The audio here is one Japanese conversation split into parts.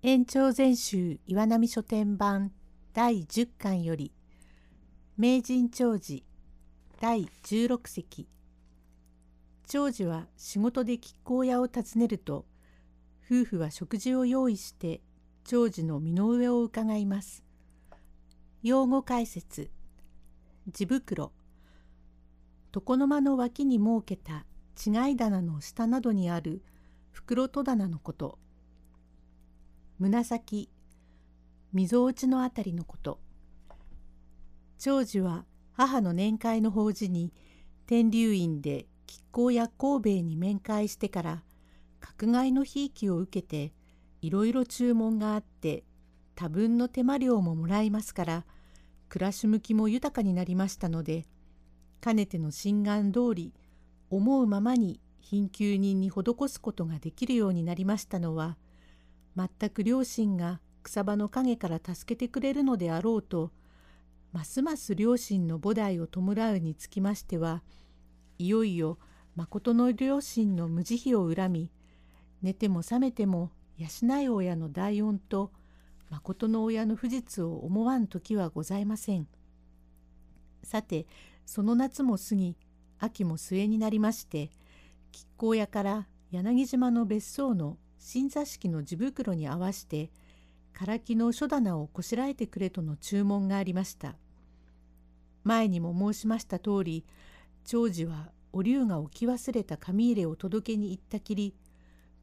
延長全集岩波書店版第10巻より名人長寿第16席。長寿は仕事で亀甲屋を訪ねると夫婦は食事を用意して長寿の身の上を伺います。用語解説。地袋。床の間の脇に設けた違い棚の下などにある袋戸棚のこと。紫溝落ちのあたりのこと。長寿は母の年会の法事に天竜院で亀甲や神戸に面会してから角買いのひいきを受けていろいろ注文があって多分の手間料ももらいますから暮らし向きも豊かになりましたのでかねての心願通り思うままに貧窮人に施すことができるようになりましたのは全く両親が草場の陰から助けてくれるのであろうとますます両親の菩提を弔うにつきましてはいよいよ誠の両親の無慈悲を恨み寝ても覚めても養い親の大恩と誠の親の不実を思わん時はございません。さてその夏も過ぎ秋も末になりまして亀甲屋から柳島の別荘の新座敷の地袋に合わして唐木の書棚をこしらえてくれとの注文がありました。前にも申しました通り長寿はお龍が置き忘れた紙入れを届けに行ったきり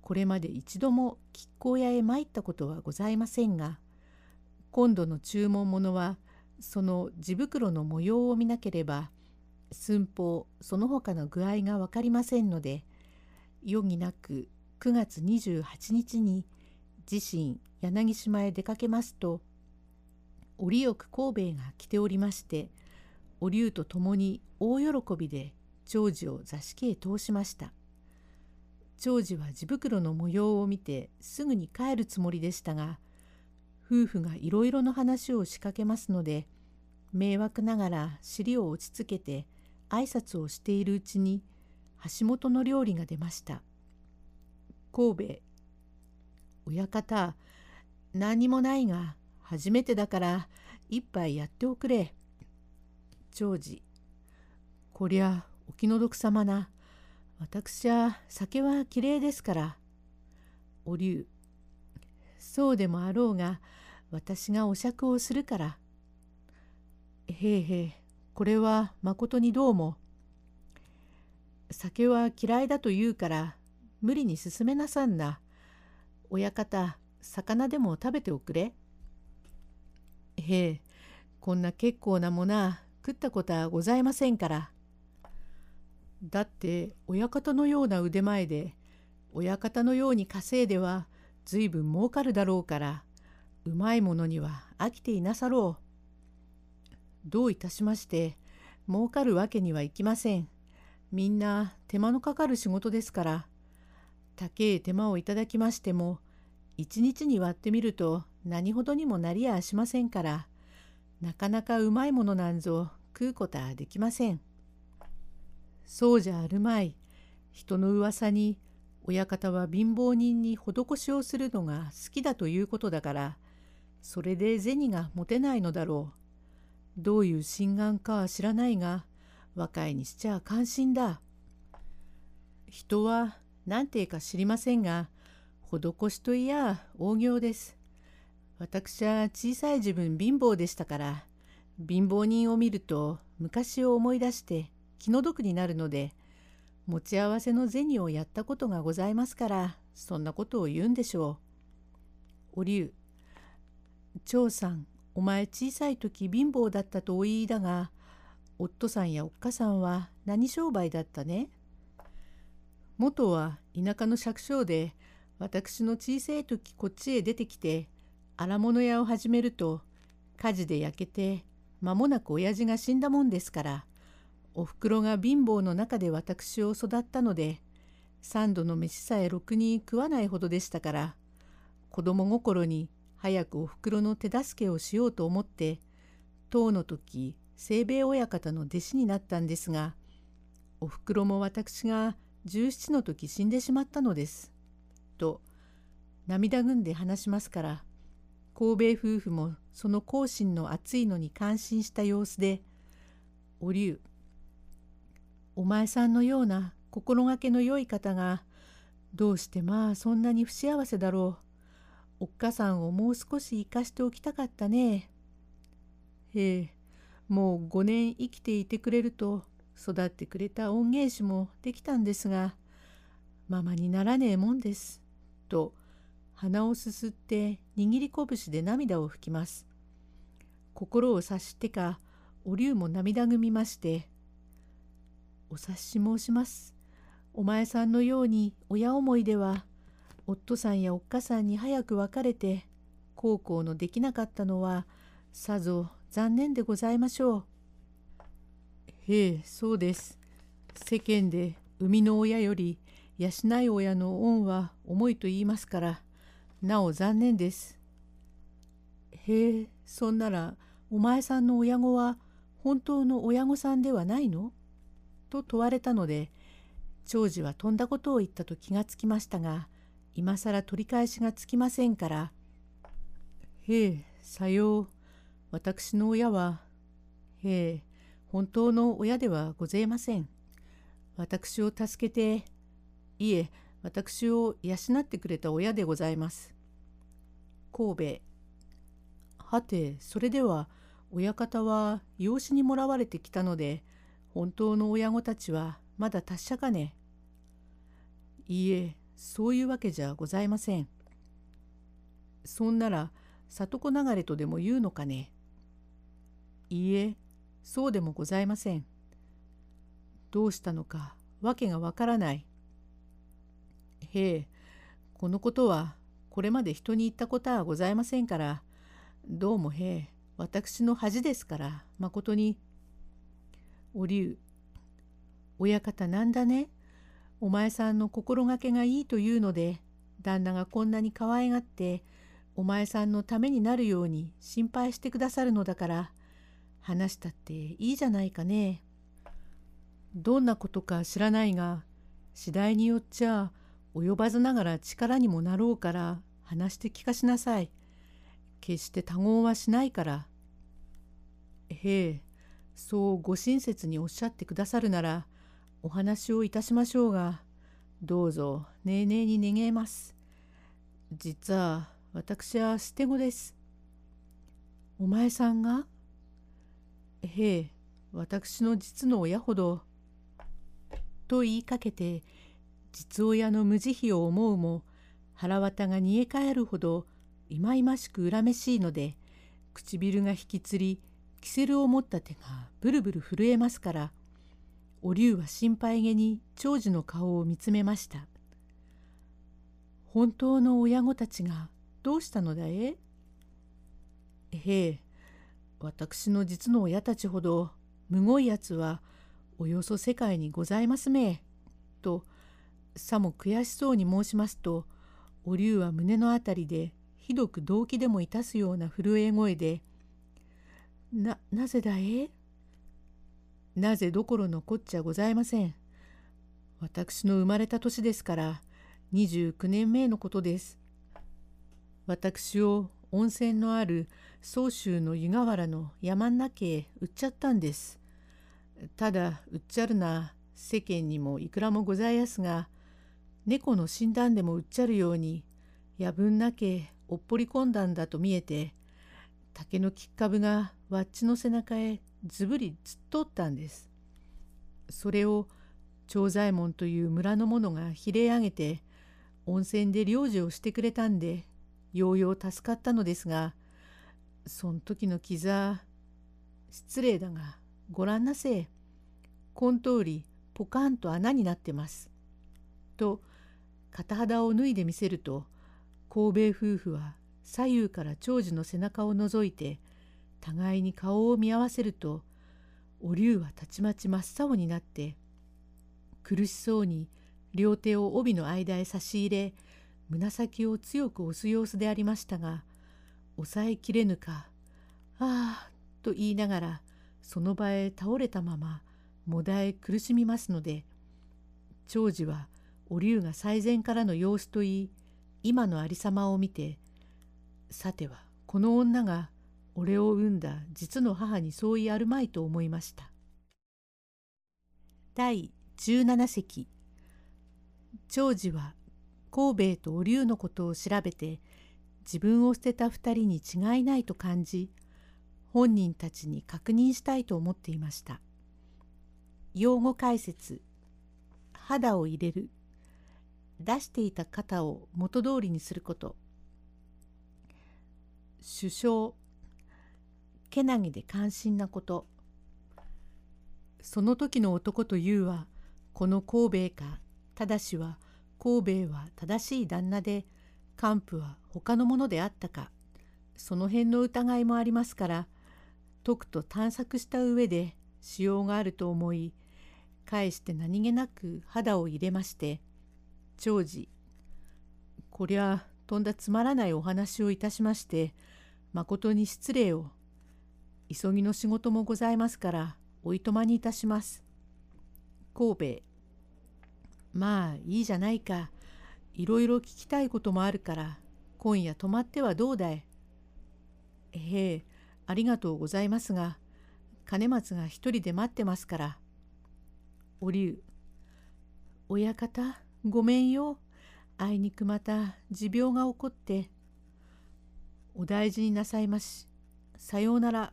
これまで一度も亀甲屋へ参ったことはございませんが今度の注文物はその地袋の模様を見なければ寸法その他の具合が分かりませんので余儀なく9月28日に自身柳島へ出かけますと折よく神戸が来ておりましてお龍と共に大喜びで長寿を座敷へ通しました。長寿は地袋の模様を見てすぐに帰るつもりでしたが夫婦がいろいろの話を仕掛けますので迷惑ながら尻を落ち着けて挨拶をしているうちに橋本の料理が出ました。神戸親方何もないが初めてだから一杯やっておくれ。長寿こりゃお気の毒様な。私は酒はきれいですから。お龍そうでもあろうが私がお酌をするから。へえへえこれはまことにどうも。酒は嫌いだと言うから無理に進めなさんな。親方魚でも食べておくれ。へえこんな結構なもの食ったことはございませんから。だって親方のような腕前で親方のように稼いでは随分儲かるだろうからうまいものには飽きていなさろう。どういたしまして儲かるわけにはいきません。みんな手間のかかる仕事ですから高え手間をいただきましても一日に割ってみると何ほどにもなりやしませんからなかなかうまいものなんぞ食うことはできません。そうじゃあるまい。人の噂に親方は貧乏人に施しをするのが好きだということだからそれで銭が持てないのだろう。どういう心眼かは知らないが若いにしちゃ関心だ。人は何て言うか知りませんが施しといや大行です。私は小さい自分貧乏でしたから貧乏人を見ると昔を思い出して気の毒になるので持ち合わせの銭をやったことがございますからそんなことを言うんでしょう。お龍長さんお前小さい時貧乏だったとお言いだが夫さんやおっかさんは何商売だったね？元は田舎の借商で私の小さい時こっちへ出てきて荒物屋を始めると火事で焼けて間もなく親父が死んだもんですからおふくろが貧乏の中で私を育ったので三度の飯さえろくに食わないほどでしたから子供心に早くおふくろの手助けをしようと思って唐の時清兵衛親方の弟子になったんですがおふくろも私が17の時死んでしまったのです。と涙ぐんで話しますから神戸夫婦もその後心の熱いのに感心した様子で「お龍お前さんのような心がけの良い方がどうしてまあそんなに不幸せだろう。おっかさんをもう少し生かしておきたかったね。へえ、もう5年生きていてくれると育ってくれた恩芸師もできたんですが、ママにならねえもんです。と鼻をすすって握り拳で涙を拭きます。心を察してかお龍も涙ぐみまして「お察し申します」お前さんのように親思いでは夫さんやおっかさんに早く別れて孝行のできなかったのはさぞ残念でございましょう。へえそうです。世間で生みの親より養い親の恩は重いと言いますからなお残念です。へえそんならお前さんの親御は本当の親御さんではないの？と問われたので長司は飛んだことを言ったと気がつきましたが今更取り返しがつきませんから「へえさよう私の親はへえ本当の親ではございません。私を助けていえ私を養ってくれた親でございます。神戸はてそれでは親方は養子にもらわれてきたので本当の親御たちはまだ達者かねいいえ、そういうわけじゃございません。そんなら、里子流れとでも言うのかね。いいえ、そうでもございません。どうしたのか、わけがわからない。へえ、このことは、これまで人に言ったことはございませんから、どうもへえ、私の恥ですから、まことに。お龍、親方なんだね。お前さんの心がけがいいというので旦那がこんなに可愛がってお前さんのためになるように心配してくださるのだから話したっていいじゃないかね。どんなことか知らないが次第によっちゃ及ばずながら力にもなろうから話して聞かしなさい。決して他言はしないから。へえ、そうご親切におっしゃってくださるならお話をいたしましょうが、どうぞねえねえに願えます。実は私は捨て子です。お前さんがへえ、私の実の親ほど。と言いかけて、実親の無慈悲を思うも、腹渡が煮え返るほど、いまいましく恨めしいので、唇が引きつり、キセルを持った手がブルブル震えますから、お龍は心配げに長寿の顔を見つめました。本当の親子たちがどうしたのだえへえ、私の実の親たちほどむごいやつはおよそ世界にございますめ。とさも悔しそうに申しますとお龍は胸のあたりでひどく動機でもいたすような震え声で「ななぜだえ？なぜどころのこっちゃございません。私の生まれた年ですから29年目のことです。私を温泉のある宗州の湯河原の山ん中へ売っちゃったんです。ただ売っちゃるな世間にもいくらもございやすが猫の診断でも売っちゃるように夜分なけおっぽり込んだんだと見えて竹のきっかぶがわっちの背中へずぶり突っ通ったんです。それを長左衛門という村の者がひれ上げて温泉で領事をしてくれたんでようよう助かったのですがそん時の傷は失礼だがご覧なせえこん通りポカンと穴になってます。と片肌を脱いでみせると神戸夫婦は左右から長寿の背中を覗いて互いに顔を見合わせるとお龍はたちまち真っ青になって苦しそうに両手を帯の間へ差し入れ胸先を強く押す様子でありましたが抑えきれぬか「ああ」と言いながらその場へ倒れたままもだえ苦しみますので長次はお龍が最前からの様子といい今のありさまを見てさてはこの女が俺を産んだ実の母に相違あるまいと思いました。第17席長次は神戸とお龍のことを調べて自分を捨てた二人に違いないと感じ本人たちに確認したいと思っていました。用語解説肌を入れる。出していた肩を元通りにすること。首相けなげで関心なこと。その時の男というはこの神戸かただしは神戸は正しい旦那で幹部は他のものであったかその辺の疑いもありますからとくと探索した上でしようがあると思い返して何気なく肌を入れまして長次こりゃとんだつまらないお話をいたしましてまことに失礼を急ぎの仕事もございますからおいとまにいたします。神戸まあいいじゃないか。いろいろ聞きたいこともあるから今夜泊まってはどうだい？ええありがとうございますが金松が一人で待ってますから。おりゅう親方ごめんよ。あいにくまた持病が起こって。お大事になさいまし。さようなら。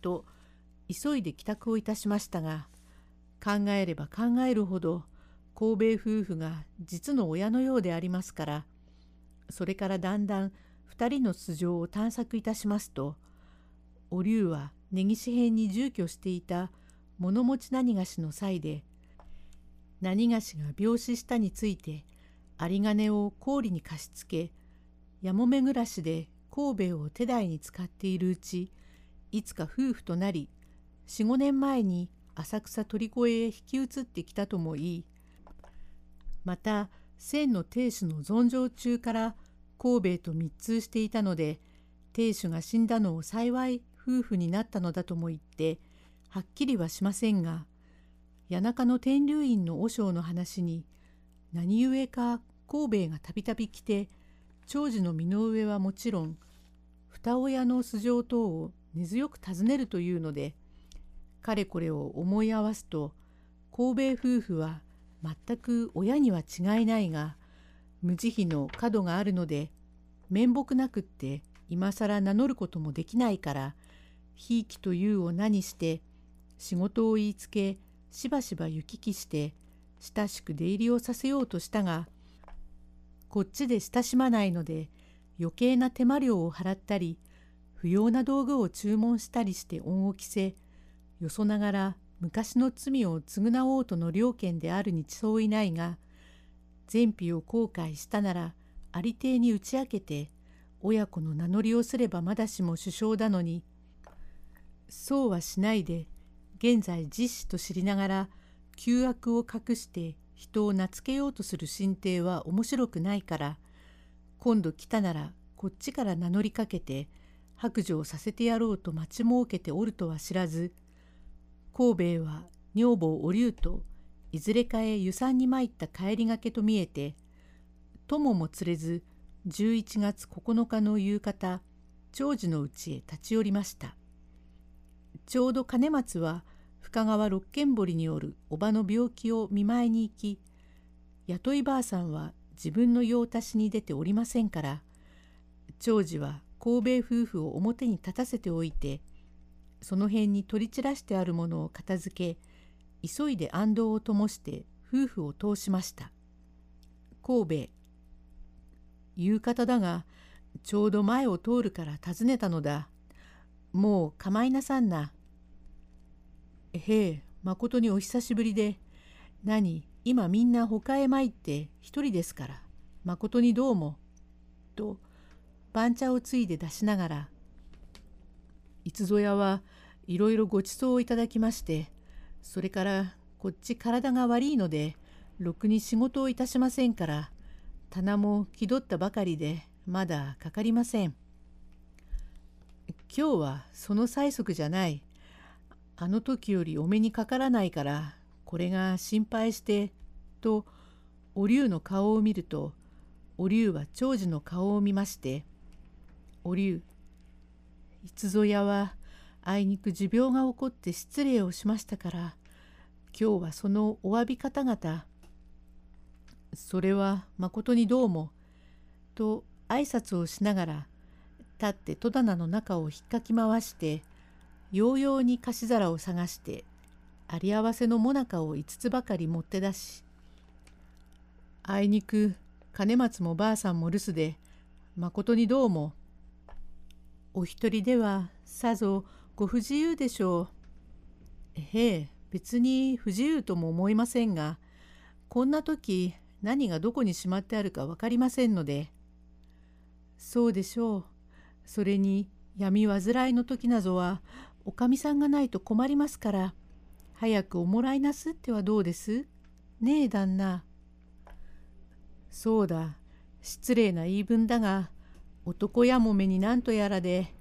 と急いで帰宅をいたしましたが考えれば考えるほど神戸夫婦が実の親のようでありますからそれからだんだん2人の素性を探索いたしますとお龍は根岸編に住居していた物持ち何がしの際で何がしが病死したについて有金を氷に貸し付けやもめ暮らしで神戸を手代に使っているうちいつか夫婦となり45年前に浅草鳥越へ引き移ってきたともいいまた千の亭主の存生中から神戸と密通していたので亭主が死んだのを幸い夫婦になったのだとも言ってはっきりはしませんが谷中の天竜院の和尚の話に何故か神戸がたびたび来て長寿の身の上はもちろん二親の素性等を根強く尋ねるというのでかれこれを思い合わすと神戸夫婦は全く親には違いないが無慈悲の角があるので面目なくって今更名乗ることもできないからひいきというを何して仕事を言いつけしばしば行き来して親しく出入りをさせようとしたがこっちで親しまないので余計な手間料を払ったり不要な道具を注文したりして恩を着せよそながら昔の罪を償おうとの了見であるにそういないが善否を後悔したならありていに打ち明けて親子の名乗りをすればまだしも首相だのにそうはしないで現在実子と知りながら旧悪を隠して人を懐けようとする進呈は面白くないから今度来たならこっちから名乗りかけて白状させてやろうと待ち設けておるとは知らず神戸は女房お龍といずれかへ湯山に参った帰りがけと見えて友も連れず11月9日の夕方長寿のうちへ立ち寄りました。ちょうど金松は深川六軒堀によるおばの病気を見舞いに行き雇いばあさんは自分の用足しに出ておりませんから長寿は神戸夫婦を表に立たせておいてその辺に取り散らしてあるものを片付け急いで暗道を灯して夫婦を通しました。神戸夕方だがちょうど前を通るから尋ねたのだ。もう構いなさんな。へえまことにお久しぶりで。何今みんな他へ参って一人ですから。まことにどうも。と番茶をついで出しながらいつぞやはいろいろごちそうをいただきましてそれからこっち体が悪いのでろくに仕事をいたしませんから棚も気取ったばかりでまだかかりません。今日はその催促じゃない。あの時よりお目にかからないからこれが心配してとお龍の顔を見るとお龍は長寿の顔を見まして「お龍いつぞやはあいにく持病が起こって失礼をしましたから今日はそのお詫び方々それはまことにどうも」と挨拶をしながら立って戸棚の中をひっかき回してようように菓子皿を探してあり合わせのもなかを5つばかり持って出しあいにく金松もばあさんも留守でまことにどうもお一人ではさぞご不自由でしょう。へえ別に不自由とも思いませんがこんな時何がどこにしまってあるか分かりませんので。そうでしょう。それに闇患いの時などはおかみさんがないと困りますから早くおもらいなすってはどうです？ねえ旦那。そうだ失礼な言い分だが男やもめになんとやらで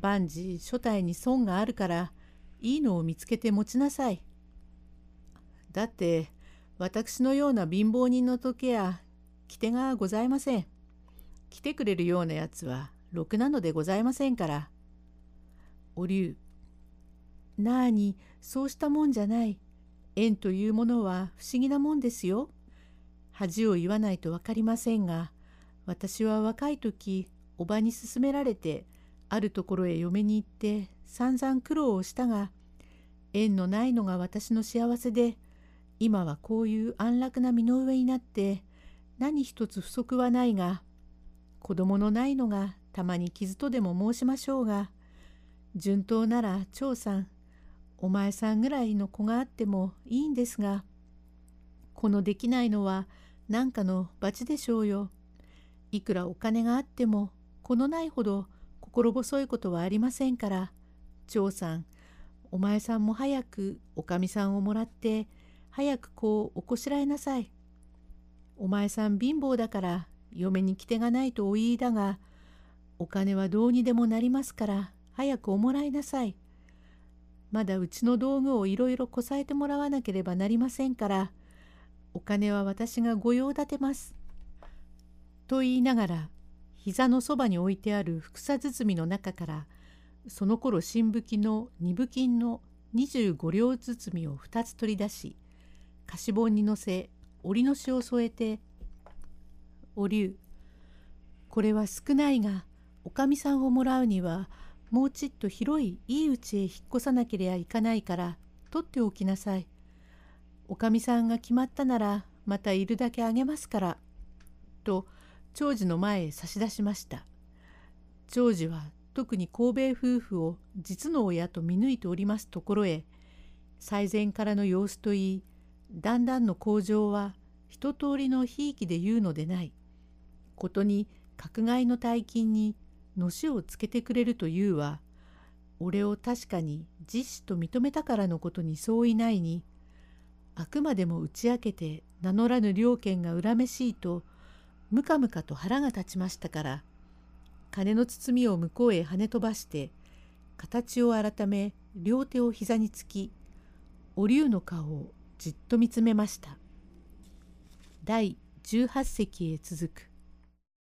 万事所帯に損があるからいいのを見つけて持ちなさい。だって私のような貧乏人の時や来手がございません。来てくれるようなやつはろくなのでございませんから。お龍なあにそうしたもんじゃない。縁というものは不思議なもんですよ。恥を言わないと分かりませんが私は若い時おばに勧められてあるところへ嫁に行って散々苦労をしたが縁のないのが私の幸せで今はこういう安楽な身の上になって何一つ不足はないが子供のないのがたまに傷とでも申しましょうが順当なら長さんお前さんぐらいの子があってもいいんですがこのできないのは何かの罰でしょうよ。いくらお金があってもこのないほど心細いことはありませんから長さんお前さんも早くおかみさんをもらって早くこうおこしらえなさい。お前さん貧乏だから嫁に来手がないとお言いだがお金はどうにでもなりますから早くおもらいなさい。まだうちの道具をいろいろこさえてもらわなければなりませんからお金は私が御用立てます。と言いながら膝のそばに置いてあるふさ包みの中からその頃新武器の二部金の25両包みを2つ取り出し菓子本に乗せ折りのしを添えて「お龍これは少ないがおかみさんをもらうにはもうちっと広いいい家へ引っ越さなければいかないから取っておきなさい。おかみさんが決まったならまたいるだけあげますから」と長寿の前へ差し出しました。長寿は特に神戸夫婦を実の親と見抜いておりますところへ最前からの様子といいだんだんの向上は一通りのひいきで言うのでないことに角外の大金にのしをつけてくれるというは俺を確かに実子と認めたからのことにそういないにあくまでも打ち明けて名乗らぬ両権が恨めしいとムカムカと腹が立ちましたから金の包みを向こうへ跳ね飛ばして形を改め両手を膝につきお竜の顔をじっと見つめました。第18席へ続く